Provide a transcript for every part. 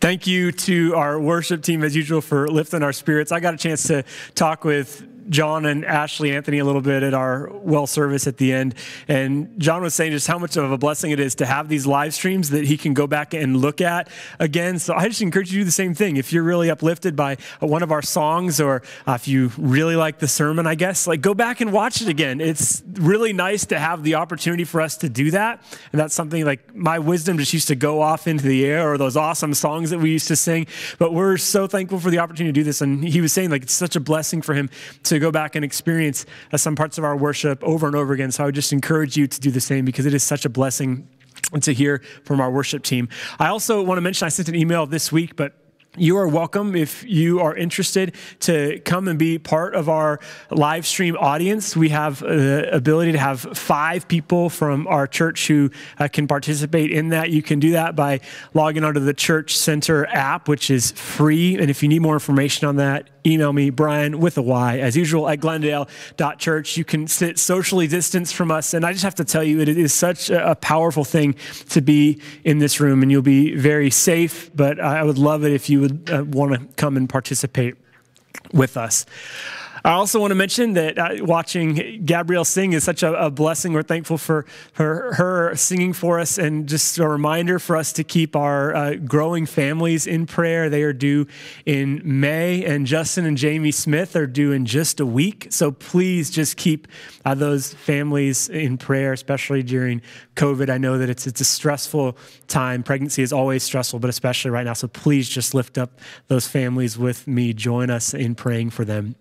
Thank you to our worship team, as usual, for lifting our spirits. I got a chance to talk with John and Ashley Anthony a little bit at our well service at the end. And John was saying just how much of a blessing it is to have these live streams that he can go back and look at again. So I just encourage you to do the same thing. If you're really uplifted by one of our songs or uh, if you really like the sermon, I guess, like go back and watch it again. It's really nice to have the opportunity for us to do that. And that's something like my wisdom just used to go off into the air or those awesome songs that we used to sing. But we're so thankful for the opportunity to do this. And he was saying like it's such a blessing for him to go back and experience uh, some parts of our worship over and over again. So I would just encourage you to do the same because it is such a blessing to hear from our worship team. I also want to mention I sent an email this week, but you are welcome if you are interested to come and be part of our live stream audience. We have the ability to have five people from our church who uh, can participate in that. You can do that by logging onto the Church Center app, which is free. And if you need more information on that, email me, Brian with a Y, as usual, at glendale.church. You can sit socially distanced from us. And I just have to tell you, it is such a powerful thing to be in this room, and you'll be very safe. But I would love it if you would uh, want to come and participate with us. I also want to mention that uh, watching Gabrielle sing is such a, a, blessing. We're thankful for, for her singing for us and just a reminder for us to keep our uh, growing families in prayer. They are due in May, and Justin and Jamie Smith are due in just a week. So please just keep uh, those families in prayer, especially during COVID. I know that it's, it's a stressful time. Pregnancy is always stressful, but especially right now. So please just lift up those families with me. Join us in praying for them.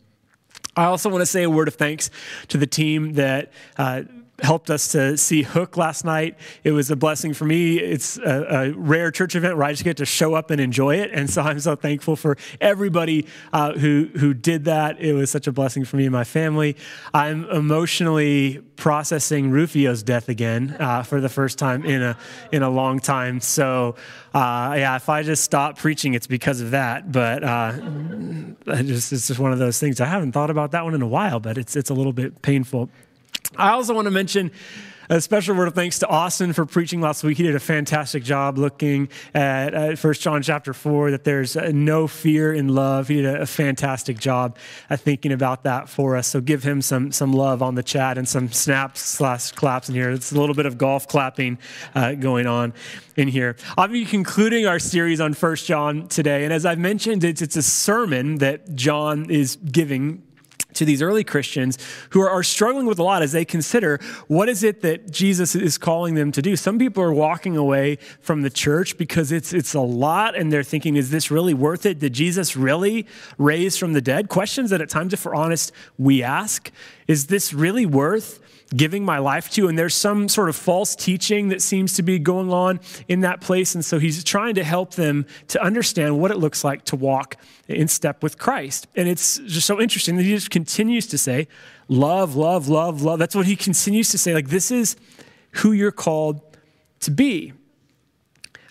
I also want to say a word of thanks to the team that uh, helped us to see Hook last night. It was a blessing for me. It's a, a, rare church event where I just get to show up and enjoy it, and so I'm so thankful for everybody uh, who who did that. It was such a blessing for me and my family. I'm emotionally processing Rufio's death again uh, for the first time in a in a long time. So. Uh, yeah, if I just stop preaching, it's because of that. But uh, just, it's just one of those things. I haven't thought about that one in a while, but it's it's a little bit painful. I also want to mention a special word of thanks to Austin for preaching last week. He did a fantastic job looking at uh, 1 John chapter 4, that there's uh, no fear in love. He did a, fantastic job at thinking about that for us. So give him some, some love on the chat and some snaps slash claps in here. It's a little bit of golf clapping uh, going on in here. I'll be concluding our series on 1 John today. And as I've mentioned, it's, it's a sermon that John is giving to these early Christians who are, struggling with a lot as they consider what is it that Jesus is calling them to do. Some people are walking away from the church because it's, it's a lot and they're thinking, is this really worth it? Did Jesus really raise from the dead? Questions that at times, if we're honest, we ask. Is this really worth giving my life to. And there's some sort of false teaching that seems to be going on in that place. And so he's trying to help them to understand what it looks like to walk in step with Christ. And it's just so interesting that he just continues to say, love, love, love, love. That's what he continues to say. Like, this is who you're called to be.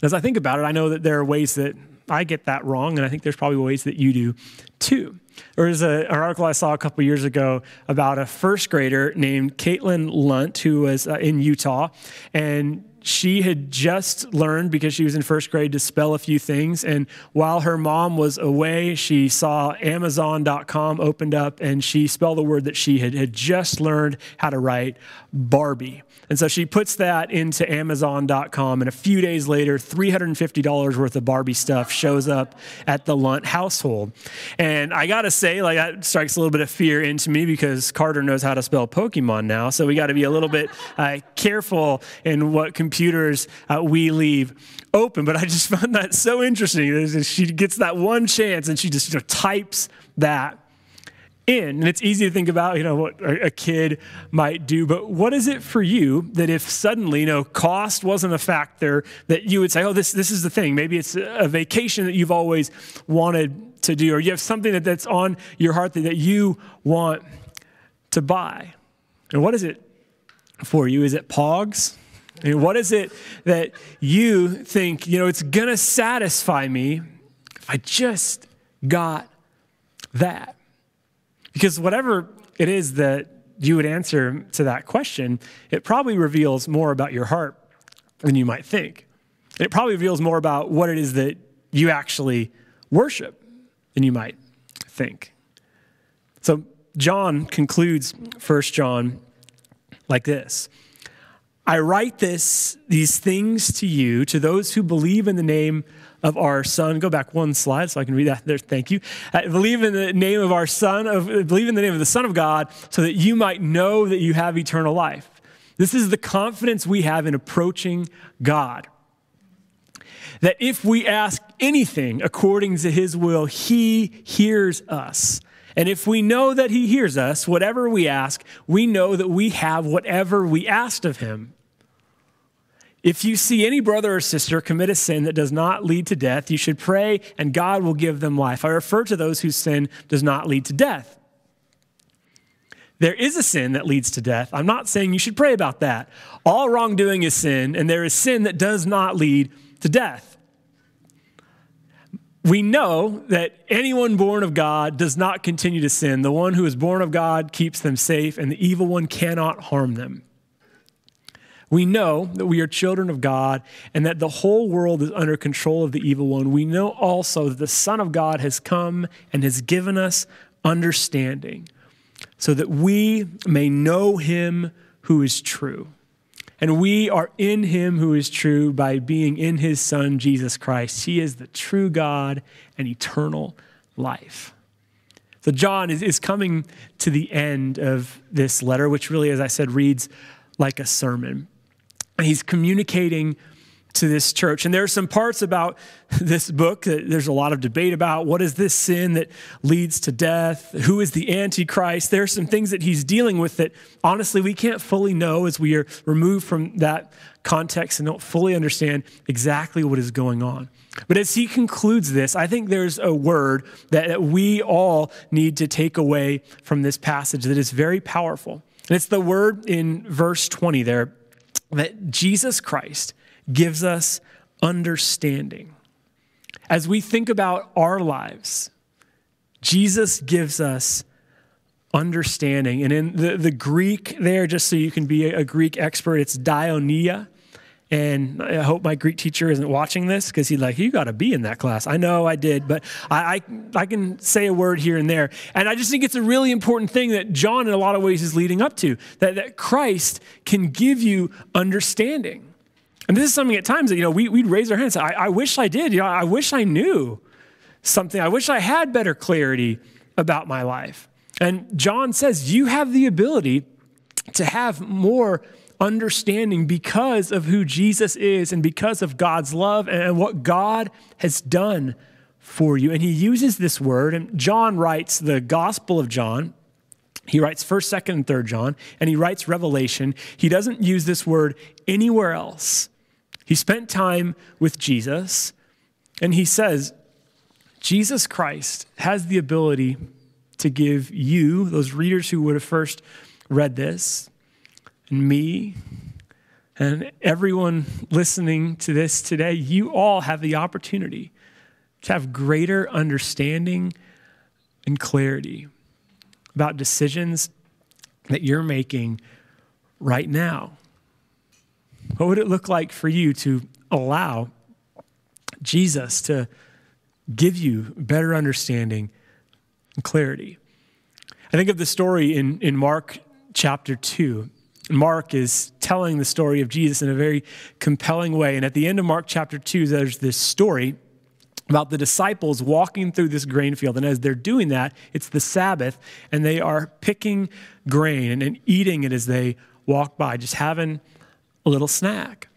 As I think about it, I know that there are ways that I get that wrong, and I think there's probably ways that you do too. There was a, an article I saw a couple years ago about a first grader named Caitlin Lunt who was uh, in Utah, and she had just learned because she was in first grade to spell a few things. And while her mom was away, she saw Amazon.com opened up and she spelled the word that she had, had just learned how to write Barbie. And so she puts that into Amazon.com, and a few days later, $350 worth of Barbie stuff shows up at the Lunt household. And I gotta say, like, that strikes a little bit of fear into me because Carter knows how to spell Pokemon now. So we gotta be a little bit uh, careful in what computers uh, we leave open. But I just found that so interesting. She gets that one chance and she just you know, types that in. And it's easy to think about, you know, what a kid might do, but what is it for you that if suddenly, you know, cost wasn't a factor, that you would say, oh, this, this is the thing. Maybe it's a vacation that you've always wanted to do, or you have something that, that's on your heart that, that you want to buy. And what is it for you? Is it Pogs? I mean, what is it that you think, you know, it's going to satisfy me if I just got that? Because whatever it is that you would answer to that question, it probably reveals more about your heart than you might think. It probably reveals more about what it is that you actually worship than you might think. So John concludes 1 John like this. I write this, these things to you, to those who believe in the name of our Son. Go back one slide so I can read that there. Thank you. I believe in the name of our Son, of, believe in the name of the Son of God, so that you might know that you have eternal life. This is the confidence we have in approaching God. That if we ask anything according to his will, he hears us. And if we know that he hears us, whatever we ask, we know that we have whatever we asked of him. If you see any brother or sister commit a sin that does not lead to death, you should pray and God will give them life. I refer to those whose sin does not lead to death. There is a sin that leads to death. I'm not saying you should pray about that. All wrongdoing is sin, and there is sin that does not lead to death. We know that anyone born of God does not continue to sin. The one who is born of God keeps them safe, and the evil one cannot harm them. We know that we are children of God and that the whole world is under control of the evil one. We know also that the Son of God has come and has given us understanding so that we may know him who is true. And we are in him who is true by being in his Son, Jesus Christ. He is the true God and eternal life. So, John is, is coming to the end of this letter, which really, as I said, reads like a sermon. He's communicating to this church. And there are some parts about this book that there's a lot of debate about. What is this sin that leads to death? Who is the Antichrist? There are some things that he's dealing with that honestly we can't fully know as we are removed from that context and don't fully understand exactly what is going on. But as he concludes this, I think there's a word that we all need to take away from this passage that is very powerful. And it's the word in verse 20 there that Jesus Christ gives us understanding. As we think about our lives, Jesus gives us understanding. And in the, the Greek there, just so you can be a, Greek expert, it's dianoia. And I hope my Greek teacher isn't watching this because he's like, you got to be in that class. I know I did, but I, I, I, can say a word here and there. And I just think it's a really important thing that John, in a lot of ways, is leading up to that, that Christ can give you understanding. And this is something at times that, you know, we, would raise our hands. I, I wish I did. You know, I wish I knew something. I wish I had better clarity about my life. And John says, you have the ability to have more understanding because of who Jesus is and because of God's love and what God has done for you. And he uses this word, and John writes the Gospel of John. He writes 1st, 2nd, and 3rd John, and he writes Revelation. He doesn't use this word anywhere else. He spent time with Jesus, and he says, Jesus Christ has the ability to give you, those readers who would have first read this, and me and everyone listening to this today, you all have the opportunity to have greater understanding and clarity about decisions that you're making right now. What would it look like for you to allow Jesus to give you better understanding and clarity? I think of the story in, in Mark chapter 2 Mark is telling the story of Jesus in a very compelling way. And at the end of Mark chapter 2, there's this story about the disciples walking through this grain field. And as they're doing that, it's the Sabbath, and they are picking grain and, eating it as they walk by, just having a little snack.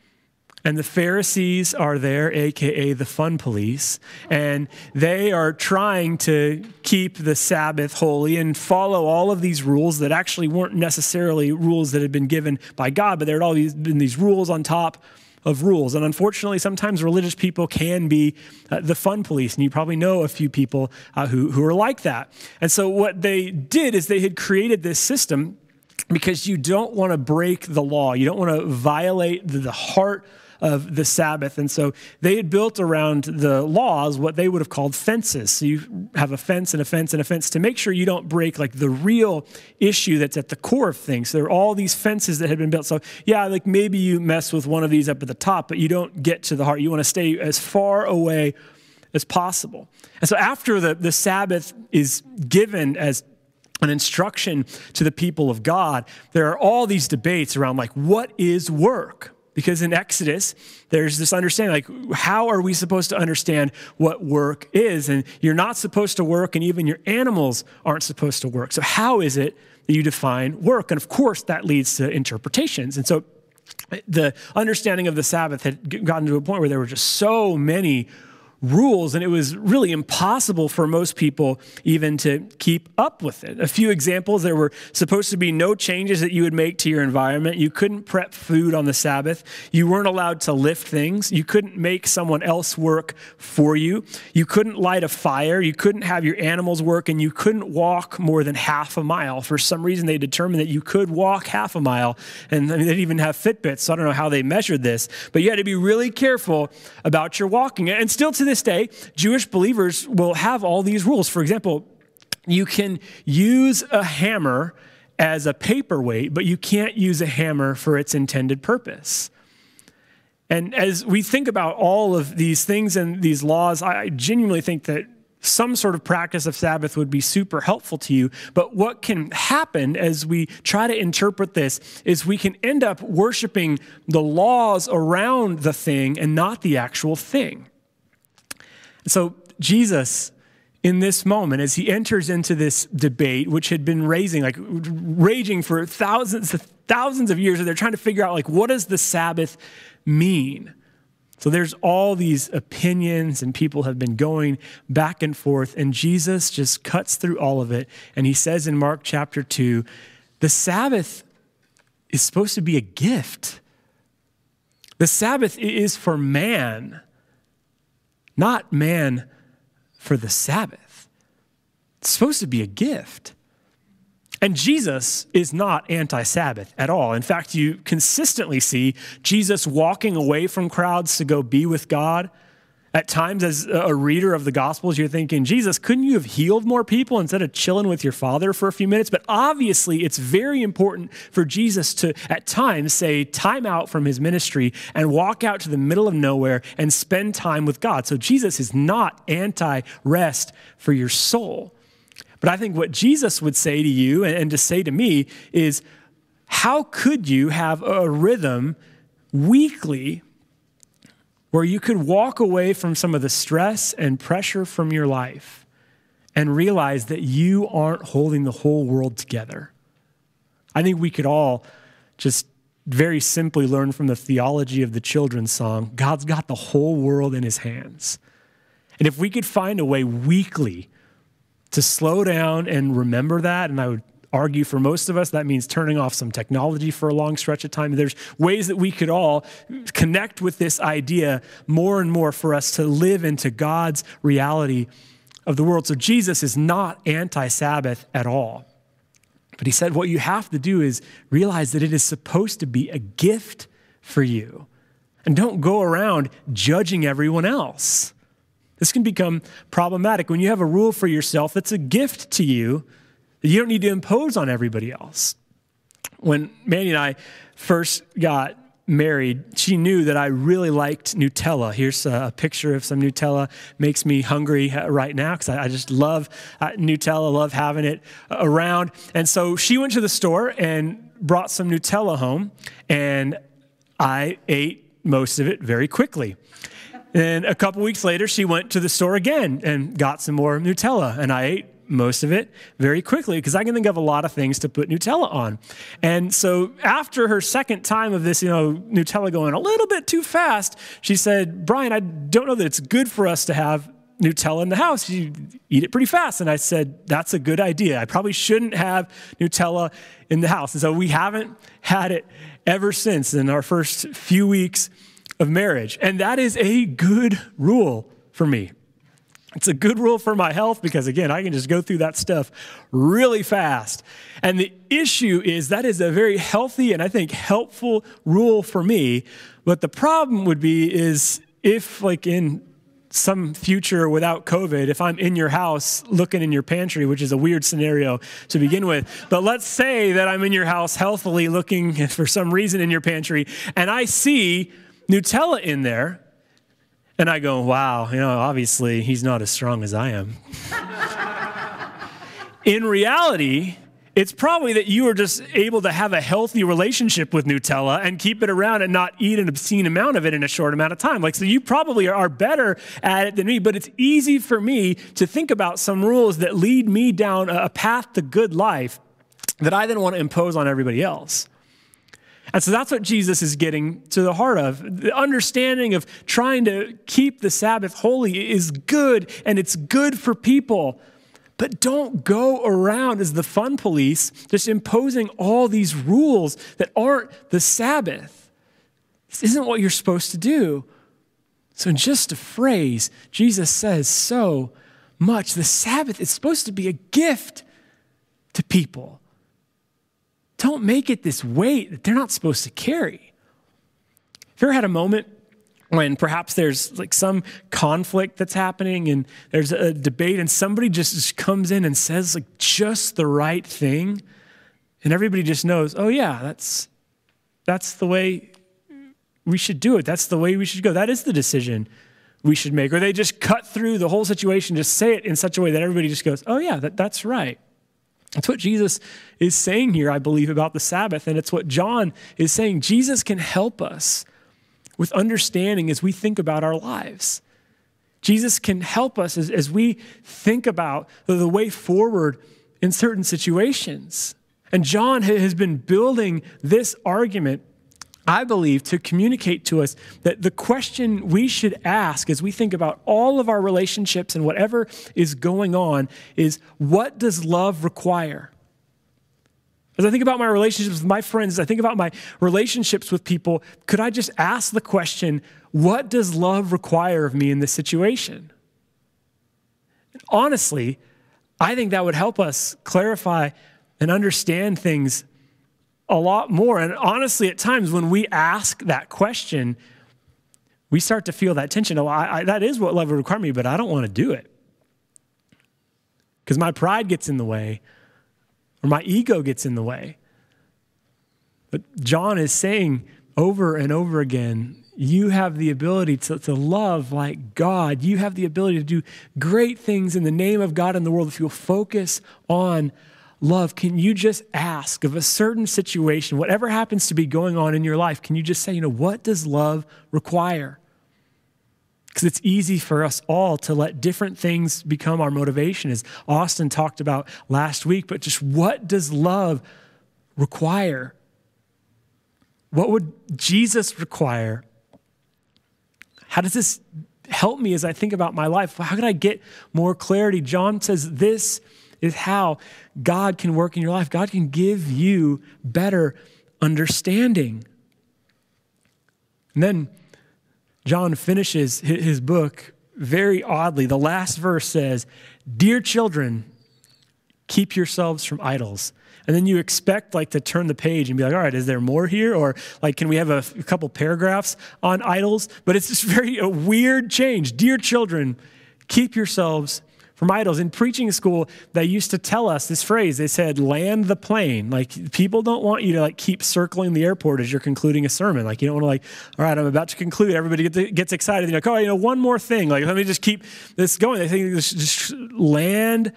And the Pharisees are there, AKA the fun police, and they are trying to keep the Sabbath holy and follow all of these rules that actually weren't necessarily rules that had been given by God, but there had all been these rules on top of rules. And unfortunately, sometimes religious people can be uh, the fun police, and you probably know a few people uh, who, who are like that. And so, what they did is they had created this system because you don't want to break the law, you don't want to violate the heart of the Sabbath. And so they had built around the laws what they would have called fences. So you have a fence and a fence and a fence to make sure you don't break like the real issue that's at the core of things. So there are all these fences that had been built. So yeah, like maybe you mess with one of these up at the top, but you don't get to the heart. You want to stay as far away as possible. And so after the, the Sabbath is given as an instruction to the people of God, there are all these debates around like, what is work? Because in Exodus, there's this understanding like, how are we supposed to understand what work is? And you're not supposed to work, and even your animals aren't supposed to work. So, how is it that you define work? And of course, that leads to interpretations. And so, eh, the understanding of the Sabbath had gotten to a point where there were just so many rules, and it was really impossible for most people even to keep up with it. A few examples there were supposed to be no changes that you would make to your environment. You couldn't prep food on the Sabbath. You weren't allowed to lift things. You couldn't make someone else work for you. You couldn't light a fire. You couldn't have your animals work, and you couldn't walk more than half a mile. For some reason, they determined that you could walk half a mile, and they didn't even have Fitbits, so I don't know how they measured this, but you had to be really careful about your walking. And still to this day, Jewish believers will have all these rules. For example, you can use a hammer as a paperweight, but you can't use a hammer for its intended purpose. And as we think about all of these things and these laws, I genuinely think that some sort of practice of Sabbath would be super helpful to you. But what can happen as we try to interpret this is we can end up worshiping the laws around the thing and not the actual thing. So, Jesus, in this moment, as he enters into this debate, which had been raising, like raging for thousands, thousands of years, and they're trying to figure out, like, what does the Sabbath mean? So there's all these opinions, and people have been going back and forth, and Jesus just cuts through all of it. And he says in Mark chapter 2 the Sabbath is supposed to be a gift. The Sabbath is for man not man for the Sabbath. It's supposed to be a gift. And Jesus is not anti Sabbath at all. In fact, you consistently see Jesus walking away from crowds to go be with God at times, as a reader of the Gospels, you're thinking, Jesus, couldn't you have healed more people instead of chilling with your father for a few minutes? But obviously, it's very important for Jesus to, at times, say, time out from his ministry and walk out to the middle of nowhere and spend time with God. So, Jesus is not anti rest for your soul. But I think what Jesus would say to you and to say to me is, how could you have a rhythm weekly where you could walk away from some of the stress and pressure from your life and realize that you aren't holding the whole world together. I think we could all just very simply learn from the theology of the children's song God's got the whole world in his hands. And if we could find a way weekly to slow down and remember that, and I would argue for most of us that means turning off some technology for a long stretch of time. There's ways that we could all connect with this idea more and more for us to live into God's reality of the world. So Jesus is not anti Sabbath at all. But he said, what you have to do is realize that it is supposed to be a gift for you. And don't go around judging everyone else. This can become problematic. When you have a rule for yourself that's a gift to you, you don't need to impose on everybody else. When Manny and I first got married, she knew that I really liked Nutella. Here's a picture of some Nutella. Makes me hungry uh, right now because I just love uh, Nutella, love having it around. And so she went to the store and brought some Nutella home, and I ate most of it very quickly. And a couple weeks later, she went to the store again and got some more Nutella, and I ate most of it very quickly because I can think of a lot of things to put Nutella on. And so after her second time of this, you know, Nutella going a little bit too fast, she said, Brian, I don't know that it's good for us to have Nutella in the house. You eat it pretty fast. And I said, that's a good idea. I probably shouldn't have Nutella in the house. And so we haven't had it ever since in our first few weeks of marriage. And that is a good rule for me. It's a good rule for my health because, again, I can just go through that stuff really fast. And the issue is that is a very healthy and I think helpful rule for me. But the problem would be is if, like, in some future without COVID, if I'm in your house looking in your pantry, which is a weird scenario to begin with, but let's say that I'm in your house healthily looking for some reason in your pantry and I see Nutella in there And I go, wow, you know, obviously he's not as strong as I am. In reality, it's probably that you are just able to have a healthy relationship with Nutella and keep it around and not eat an obscene amount of it in a short amount of time. Like, so you probably are better at it than me, but it's easy for me to think about some rules that lead me down a path to good life that I then want to impose on everybody else. And so that's what Jesus is getting to the heart of. The understanding of trying to keep the Sabbath holy is good and it's good for people. But don't go around as the fun police just imposing all these rules that aren't the Sabbath. This isn't what you're supposed to do. So, in just a phrase, Jesus says so much. The Sabbath is supposed to be a gift to people. Don't make it this weight that they're not supposed to carry. Have you ever had a moment when perhaps there's like some conflict that's happening and there's a debate and somebody just comes in and says like just the right thing? And everybody just knows oh yeah that's that's the way we should do it. That's the way we should go. That is the decision we should make. Or they just cut through the whole situation just say it in such a way that everybody just goes oh yeah that, that's right that's what Jesus is saying here, I believe, about the Sabbath. And it's what John is saying. Jesus can help us with understanding as we think about our lives. Jesus can help us as, as we think about the way forward in certain situations. And John has been building this argument, I believe, to communicate to us that the question we should ask as we think about all of our relationships and whatever is going on is what does love require? As I think about my relationships with my friends, I think about my relationships with people, could I just ask the question, what does love require of me in this situation? And honestly, I think that would help us clarify and understand things a lot more. And honestly, at times when we ask that question, we start to feel that tension. Oh, I, I, that is what love would require me, but I don't want to do it because my pride gets in the way or my ego gets in the way. But John is saying over and over again, you have the ability to, to love like God. You have the ability to do great things in the name of God in the world if you'll focus on love. Can you just ask of a certain situation, whatever happens to be going on in your life, can you just say, you know, what does love require? Because it's easy for us all to let different things become our motivation, as Austin talked about last week. But just what does love require? What would Jesus require? How does this help me as I think about my life? How can I get more clarity? John says this is how God can work in your life. God can give you better understanding. And then John finishes his book very oddly. The last verse says, Dear children, keep yourselves from idols. And then you expect like to turn the page and be like, all right, is there more here? Or like, can we have a, a couple paragraphs on idols? But it's just very a weird change. Dear children, keep yourselves from idols. In preaching school, they used to tell us this phrase. They said, land the plane. Like people don't want you to like keep circling the airport as you're concluding a sermon. Like you don't want to like, all right, I'm about to conclude. Everybody gets, excited. You're like, oh, you know, one more thing. Like let me just keep this going. They think just land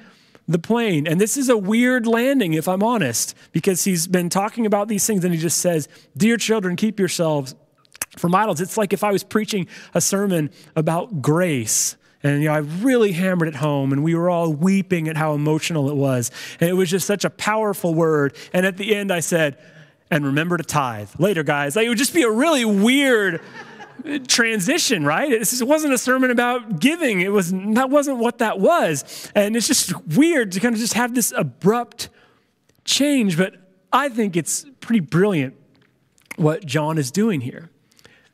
the plane. And this is a weird landing, if I'm honest, because he's been talking about these things and he just says, dear children, keep yourselves from idols. It's like if I was preaching a sermon about grace and you know, I really hammered it home, and we were all weeping at how emotional it was. And it was just such a powerful word. And at the end, I said, and remember to tithe. Later, guys. Like, it would just be a really weird transition, right? It wasn't a sermon about giving. It was that wasn't what that was. And it's just weird to kind of just have this abrupt change, but I think it's pretty brilliant what John is doing here.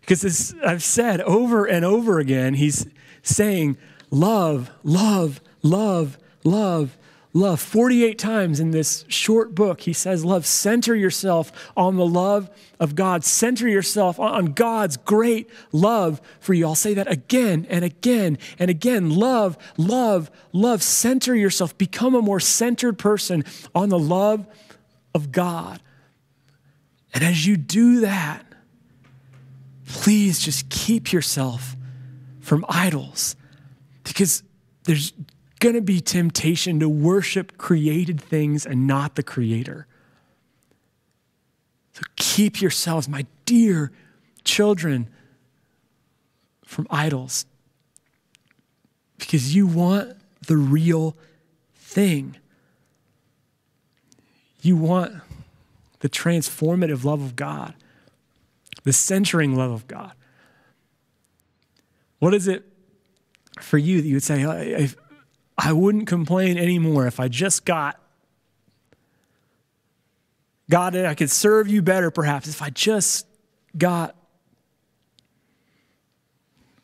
Because as I've said over and over again, he's saying, Love, love, love, love, love. 48 times in this short book, he says, Love. Center yourself on the love of God. Center yourself on God's great love for you. I'll say that again and again and again. Love, love, love. Center yourself. Become a more centered person on the love of God. And as you do that, please just keep yourself from idols because there's going to be temptation to worship created things and not the creator. So keep yourselves, my dear children, from idols because you want the real thing. You want the transformative love of God, the centering love of God. What is it for you that you would say, I, I wouldn't complain anymore if I just got God, I could serve you better perhaps if I just got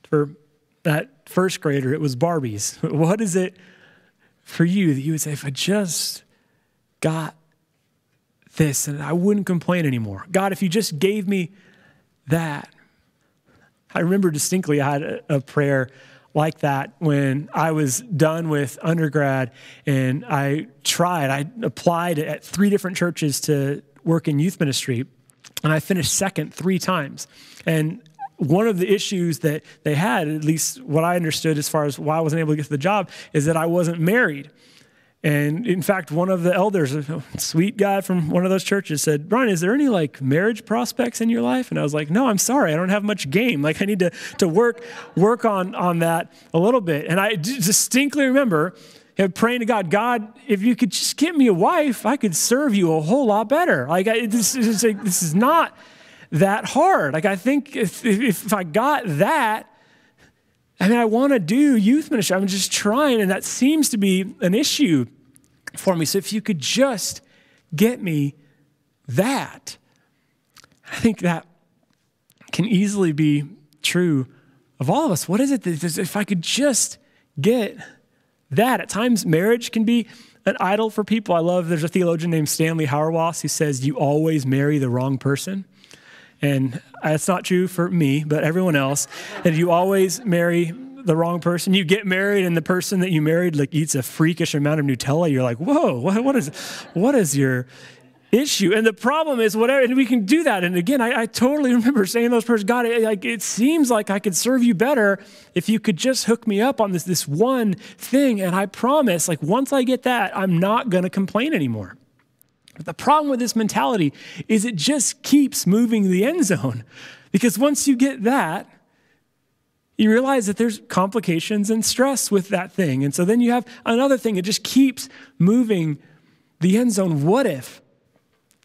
for that first grader, it was Barbies. What is it for you that you would say, if I just got this and I wouldn't complain anymore? God, if you just gave me that. I remember distinctly I had a, a prayer like that when I was done with undergrad and I tried. I applied at three different churches to work in youth ministry and I finished second three times. And one of the issues that they had, at least what I understood as far as why I wasn't able to get to the job, is that I wasn't married. And in fact, one of the elders, a sweet guy from one of those churches, said, Brian, is there any like marriage prospects in your life? And I was like, no, I'm sorry. I don't have much game. Like I need to, to work, work on, on that a little bit. And I distinctly remember praying to God, God, if you could just get me a wife, I could serve you a whole lot better. Like I, this, is, like, this is not that hard. Like, I think if, if I got that, I mean, I want to do youth ministry. I'm just trying, and that seems to be an issue for me. So if you could just get me that, I think that can easily be true of all of us. What is it that if I could just get that? At times, marriage can be an idol for people. I love, there's a theologian named Stanley Hauerwas who says, You always marry the wrong person. And that's not true for me, but everyone else. And you always marry the wrong person. You get married, and the person that you married like eats a freakish amount of Nutella. You're like, whoa, what, what is, what is your issue? And the problem is, whatever, and we can do that. And again, I, I totally remember saying those persons, God, it, like it seems like I could serve you better if you could just hook me up on this this one thing. And I promise, like once I get that, I'm not going to complain anymore. But the problem with this mentality is it just keeps moving the end zone. Because once you get that, you realize that there's complications and stress with that thing. And so then you have another thing, it just keeps moving the end zone. What if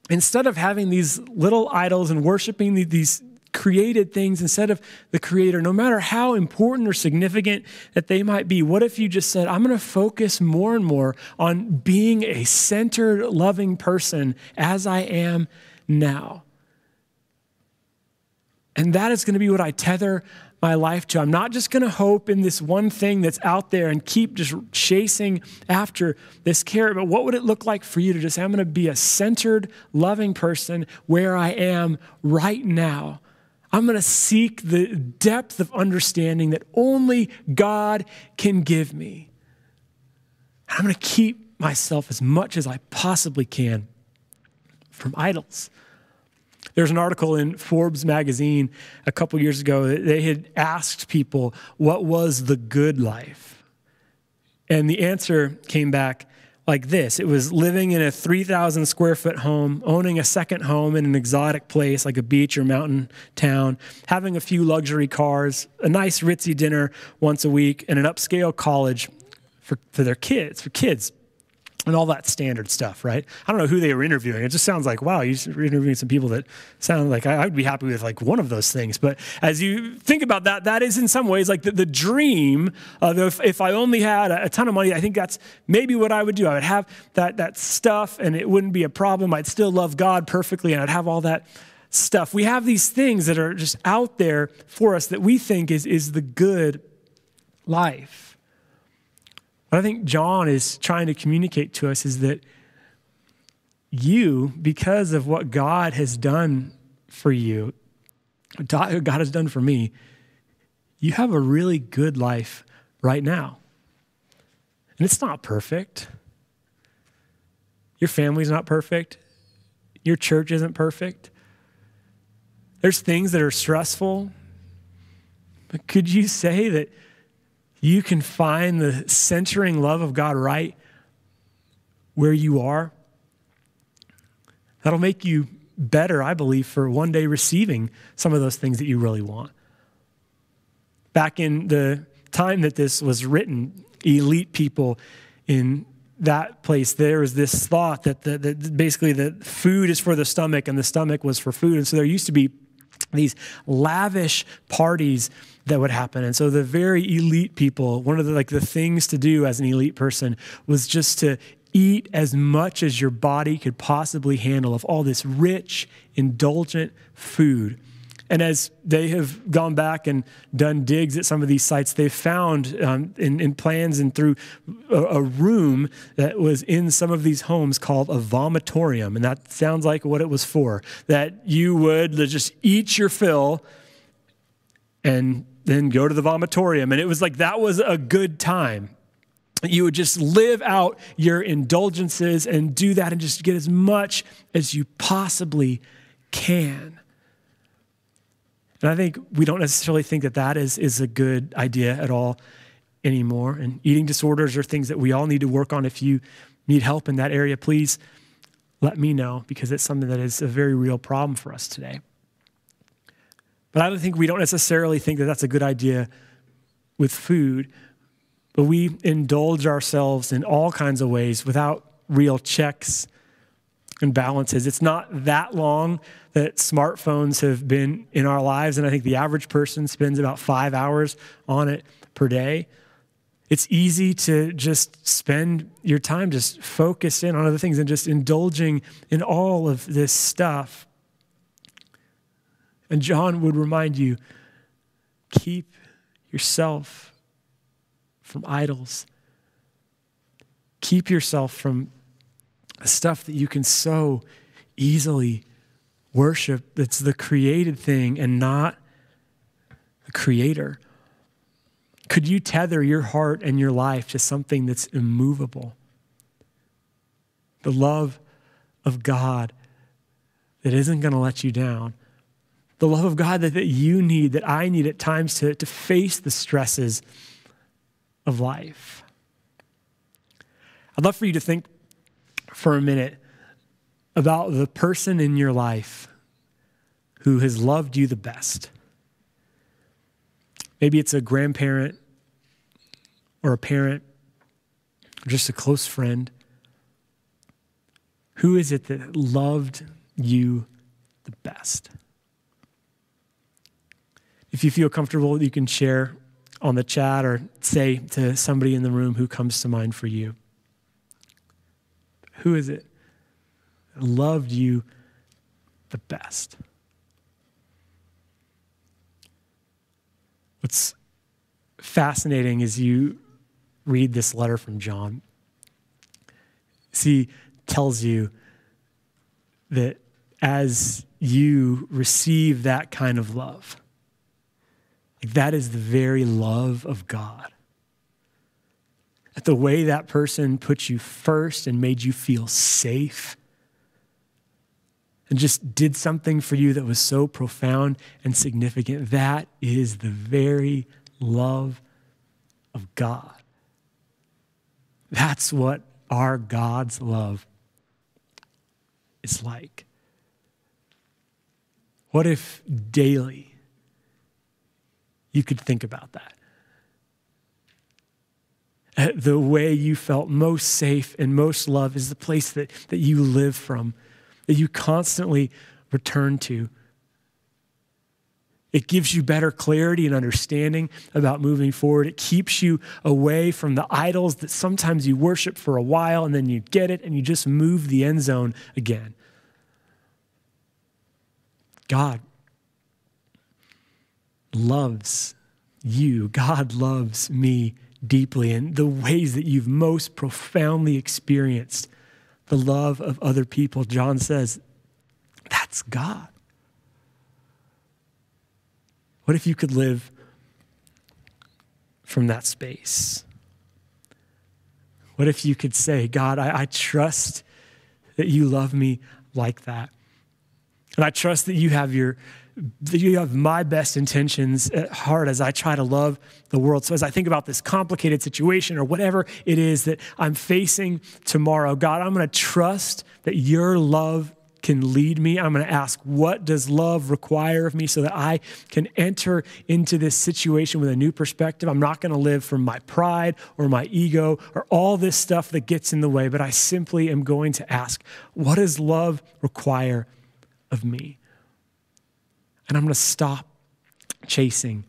instead of having these little idols and worshiping these created things instead of the creator, no matter how important or significant that they might be. What if you just said, I'm going to focus more and more on being a centered, loving person as I am now? And that is going to be what I tether my life to. I'm not just going to hope in this one thing that's out there and keep just chasing after this carrot, but what would it look like for you to just, say, I'm going to be a centered, loving person where I am right now? I'm going to seek the depth of understanding that only God can give me. I'm going to keep myself as much as I possibly can from idols. There's an article in Forbes magazine a couple years ago that they had asked people what was the good life. And the answer came back like this it was living in a 3,000 square foot home, owning a second home in an exotic place like a beach or mountain town, having a few luxury cars, a nice ritzy dinner once a week, and an upscale college for, for their kids, for kids and all that standard stuff, right? I don't know who they were interviewing. It just sounds like, wow, you're interviewing some people that sound like I, would be happy with like one of those things. But as you think about that, that is in some ways like the, the dream of if, if I only had a, a ton of money, I think that's maybe what I would do. I would have that, that stuff and it wouldn't be a problem. I'd still love God perfectly and I'd have all that stuff. We have these things that are just out there for us that we think is, is the good life. What I think John is trying to communicate to us is that you, because of what God has done for you, God has done for me, you have a really good life right now. And it's not perfect. Your family's not perfect. Your church isn't perfect. There's things that are stressful. But could you say that you can find the centering love of God right where you are? That'll make you better, I believe, for one day receiving some of those things that you really want. Back in the time that this was written, elite people in that place, there was this thought that, the, that basically the food is for the stomach and the stomach was for food. And so there used to be these lavish parties that would happen. And so the very elite people, one of the like the things to do as an elite person was just to eat as much as your body could possibly handle of all this rich, indulgent food. And as they have gone back and done digs at some of these sites, they've found um, in, in, plans and through a, a, room that was in some of these homes called a vomitorium. And that sounds like what it was for that you would just eat your fill and then go to the vomitorium. And it was like that was a good time you would just live out your indulgences and do that and just get as much as you possibly can. And I think we don't necessarily think that that is, is a good idea at all anymore. And eating disorders are things that we all need to work on. If you need help in that area, please let me know because it's something that is a very real problem for us today. But I don't think we don't necessarily think that that's a good idea with food but we indulge ourselves in all kinds of ways without real checks and balances. It's not that long that smartphones have been in our lives, and I think the average person spends about five hours on it per day. It's easy to just spend your time just focused in on other things and just indulging in all of this stuff. And John would remind you keep yourself from idols. Keep yourself from stuff that you can so easily worship that's the created thing and not the creator. Could you tether your heart and your life to something that's immovable? The love of God that isn't going to let you down. The love of God that, that you need, that I need at times to, to face the stresses of life. I'd love for you to think for a minute about the person in your life who has loved you the best. Maybe it's a grandparent or a parent or just a close friend. Who is it that loved you the best? If you feel comfortable, you can share on the chat or say to somebody in the room who comes to mind for you. Who is it loved you the best? What's fascinating is you read this letter from John. See, tells you that as you receive that kind of love, that is the very love of God. That the way that person put you first and made you feel safe and just did something for you that was so profound and significant, that is the very love of God. That's what our God's love is like. What if daily you could think about that. The way you felt most safe and most loved is the place that, that you live from, that you constantly return to. It gives you better clarity and understanding about moving forward. It keeps you away from the idols that sometimes you worship for a while and then you get it and you just move the end zone again. God loves you. God loves me deeply. And the ways that you've most profoundly experienced the love of other people, John says, that's God. What if you could live from that space? What if you could say, God, I, I trust that you love me like that? And I trust that you have your you have my best intentions at heart as I try to love the world. So, as I think about this complicated situation or whatever it is that I'm facing tomorrow, God, I'm going to trust that your love can lead me. I'm going to ask, what does love require of me so that I can enter into this situation with a new perspective? I'm not going to live from my pride or my ego or all this stuff that gets in the way, but I simply am going to ask, what does love require of me? And I'm going to stop chasing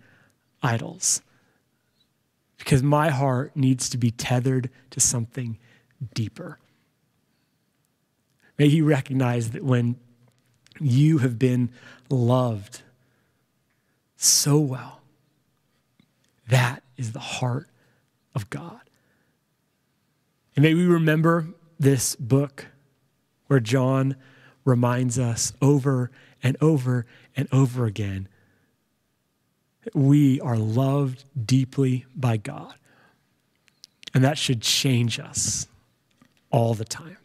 idols because my heart needs to be tethered to something deeper. May you recognize that when you have been loved so well, that is the heart of God. And may we remember this book where John reminds us over and over and over again we are loved deeply by God. And that should change us all the time.